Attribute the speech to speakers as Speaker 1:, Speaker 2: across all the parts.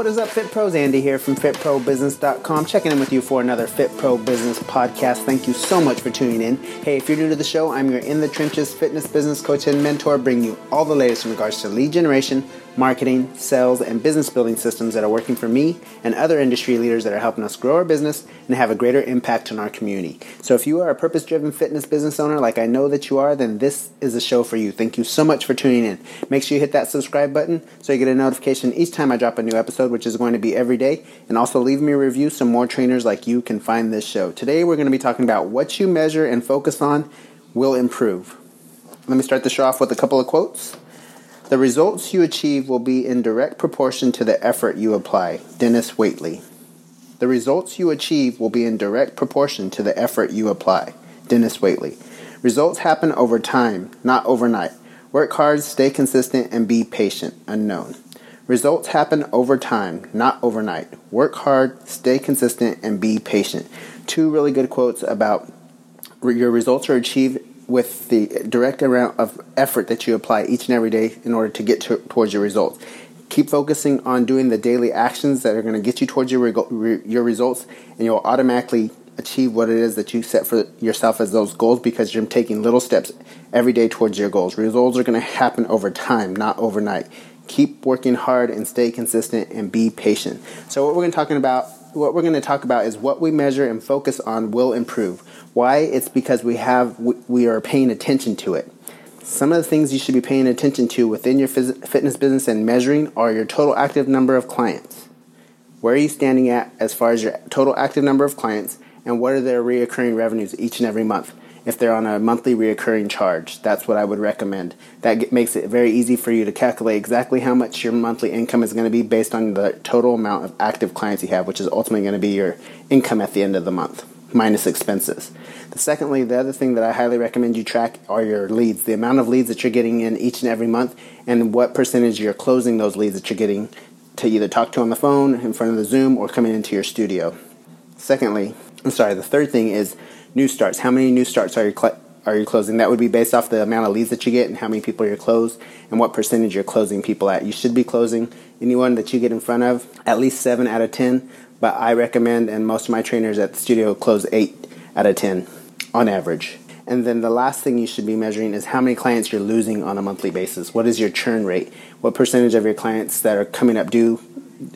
Speaker 1: What is up, Fit Pros? Andy here from FitProBusiness.com, checking in with you for another Fit Pro Business podcast. Thank you so much for tuning in. Hey, if you're new to the show, I'm your in the trenches fitness business coach and mentor, bringing you all the latest in regards to lead generation, marketing, sales, and business building systems that are working for me and other industry leaders that are helping us grow our business and have a greater impact on our community. So, if you are a purpose driven fitness business owner like I know that you are, then this is a show for you. Thank you so much for tuning in. Make sure you hit that subscribe button so you get a notification each time I drop a new episode, which is going to be every day. And also leave me a review so more trainers like you can find this show. Today, we're going to be talking about what you measure and focus on will improve. Let me start the show off with a couple of quotes. The results you achieve will be in direct proportion to the effort you apply. Dennis Waitley. The results you achieve will be in direct proportion to the effort you apply. Dennis Waitley. Results happen over time, not overnight. Work hard, stay consistent, and be patient. Unknown. Results happen over time, not overnight. Work hard, stay consistent, and be patient. Two really good quotes about your results are achieved with the direct amount of effort that you apply each and every day in order to get to, towards your results. Keep focusing on doing the daily actions that are going to get you towards your re- your results, and you'll automatically achieve what it is that you set for yourself as those goals because you're taking little steps every day towards your goals. Results are going to happen over time, not overnight. Keep working hard and stay consistent and be patient. So what we're going to talking about what we're going to talk about is what we measure and focus on will improve. Why? It's because we have we are paying attention to it. Some of the things you should be paying attention to within your fitness business and measuring are your total active number of clients. Where are you standing at as far as your total active number of clients and what are their reoccurring revenues each and every month? If they're on a monthly reoccurring charge, that's what I would recommend. That makes it very easy for you to calculate exactly how much your monthly income is going to be based on the total amount of active clients you have, which is ultimately going to be your income at the end of the month minus expenses. Secondly, the other thing that I highly recommend you track are your leads, the amount of leads that you're getting in each and every month, and what percentage you're closing those leads that you're getting to either talk to on the phone, in front of the Zoom, or coming into your studio. Secondly, I'm sorry, the third thing is new starts. How many new starts are you cl- are you closing? That would be based off the amount of leads that you get and how many people you're closed and what percentage you're closing people at. You should be closing anyone that you get in front of at least 7 out of 10 but I recommend, and most of my trainers at the studio close 8 out of 10 on average. And then the last thing you should be measuring is how many clients you're losing on a monthly basis. What is your churn rate? What percentage of your clients that are coming up due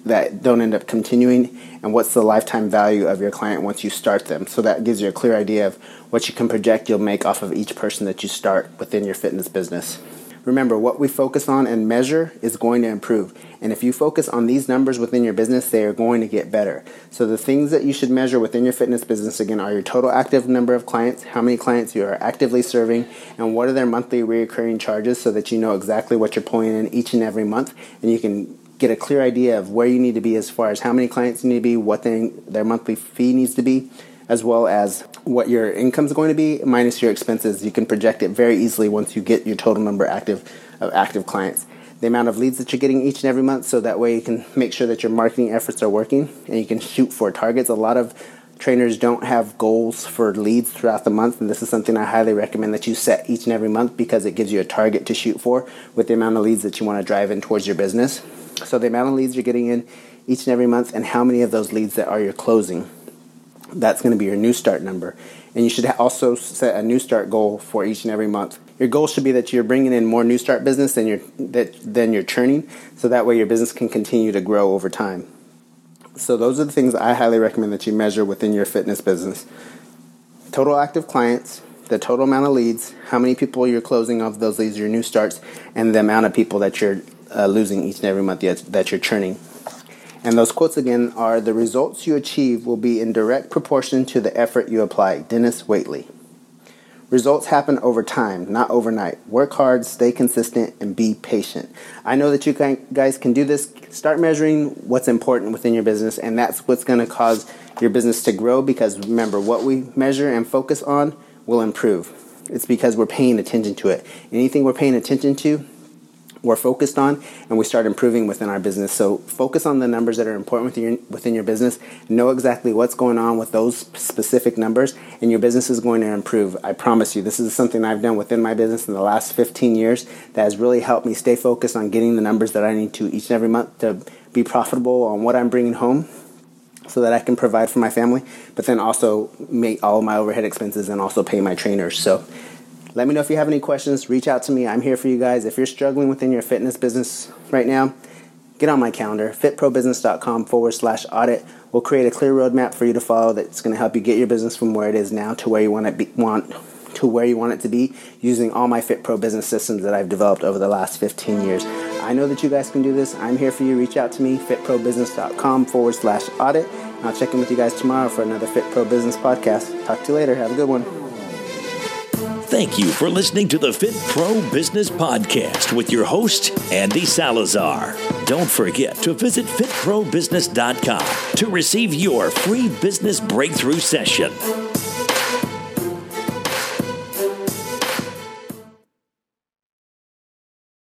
Speaker 1: that don't end up continuing? And what's the lifetime value of your client once you start them? So that gives you a clear idea of what you can project you'll make off of each person that you start within your fitness business. Remember, what we focus on and measure is going to improve. And if you focus on these numbers within your business, they are going to get better. So, the things that you should measure within your fitness business again are your total active number of clients, how many clients you are actively serving, and what are their monthly recurring charges so that you know exactly what you're pulling in each and every month and you can get a clear idea of where you need to be as far as how many clients you need to be, what they, their monthly fee needs to be as well as what your income is going to be minus your expenses. You can project it very easily once you get your total number active of active clients. The amount of leads that you're getting each and every month, so that way you can make sure that your marketing efforts are working and you can shoot for targets. A lot of trainers don't have goals for leads throughout the month, and this is something I highly recommend that you set each and every month because it gives you a target to shoot for with the amount of leads that you want to drive in towards your business. So, the amount of leads you're getting in each and every month, and how many of those leads that are your closing that's going to be your new start number. And you should also set a new start goal for each and every month. Your goal should be that you're bringing in more new start business than you're that than you're churning, so that way your business can continue to grow over time. So those are the things I highly recommend that you measure within your fitness business. Total active clients, the total amount of leads, how many people you're closing of those leads, your new starts, and the amount of people that you're uh, losing each and every month that you're churning. And those quotes again are the results you achieve will be in direct proportion to the effort you apply. Dennis Waitley. Results happen over time, not overnight. Work hard, stay consistent, and be patient. I know that you guys can do this. Start measuring what's important within your business, and that's what's going to cause your business to grow because remember, what we measure and focus on will improve. It's because we're paying attention to it. Anything we're paying attention to, we're focused on and we start improving within our business. So focus on the numbers that are important within your, within your business. Know exactly what's going on with those specific numbers and your business is going to improve. I promise you. This is something I've done within my business in the last 15 years that has really helped me stay focused on getting the numbers that I need to each and every month to be profitable on what I'm bringing home so that I can provide for my family, but then also make all my overhead expenses and also pay my trainers. So let me know if you have any questions. Reach out to me. I'm here for you guys. If you're struggling within your fitness business right now, get on my calendar, fitprobusiness.com forward slash audit. We'll create a clear roadmap for you to follow that's going to help you get your business from where it is now to where you want it be, want to where you want it to be using all my Fit Pro business systems that I've developed over the last 15 years. I know that you guys can do this. I'm here for you. Reach out to me, fitprobusiness.com forward slash audit. I'll check in with you guys tomorrow for another Fit Pro Business podcast. Talk to you later. Have a good one.
Speaker 2: Thank you for listening to the Fit Pro Business Podcast with your host, Andy Salazar. Don't forget to visit fitprobusiness.com to receive your free business breakthrough session.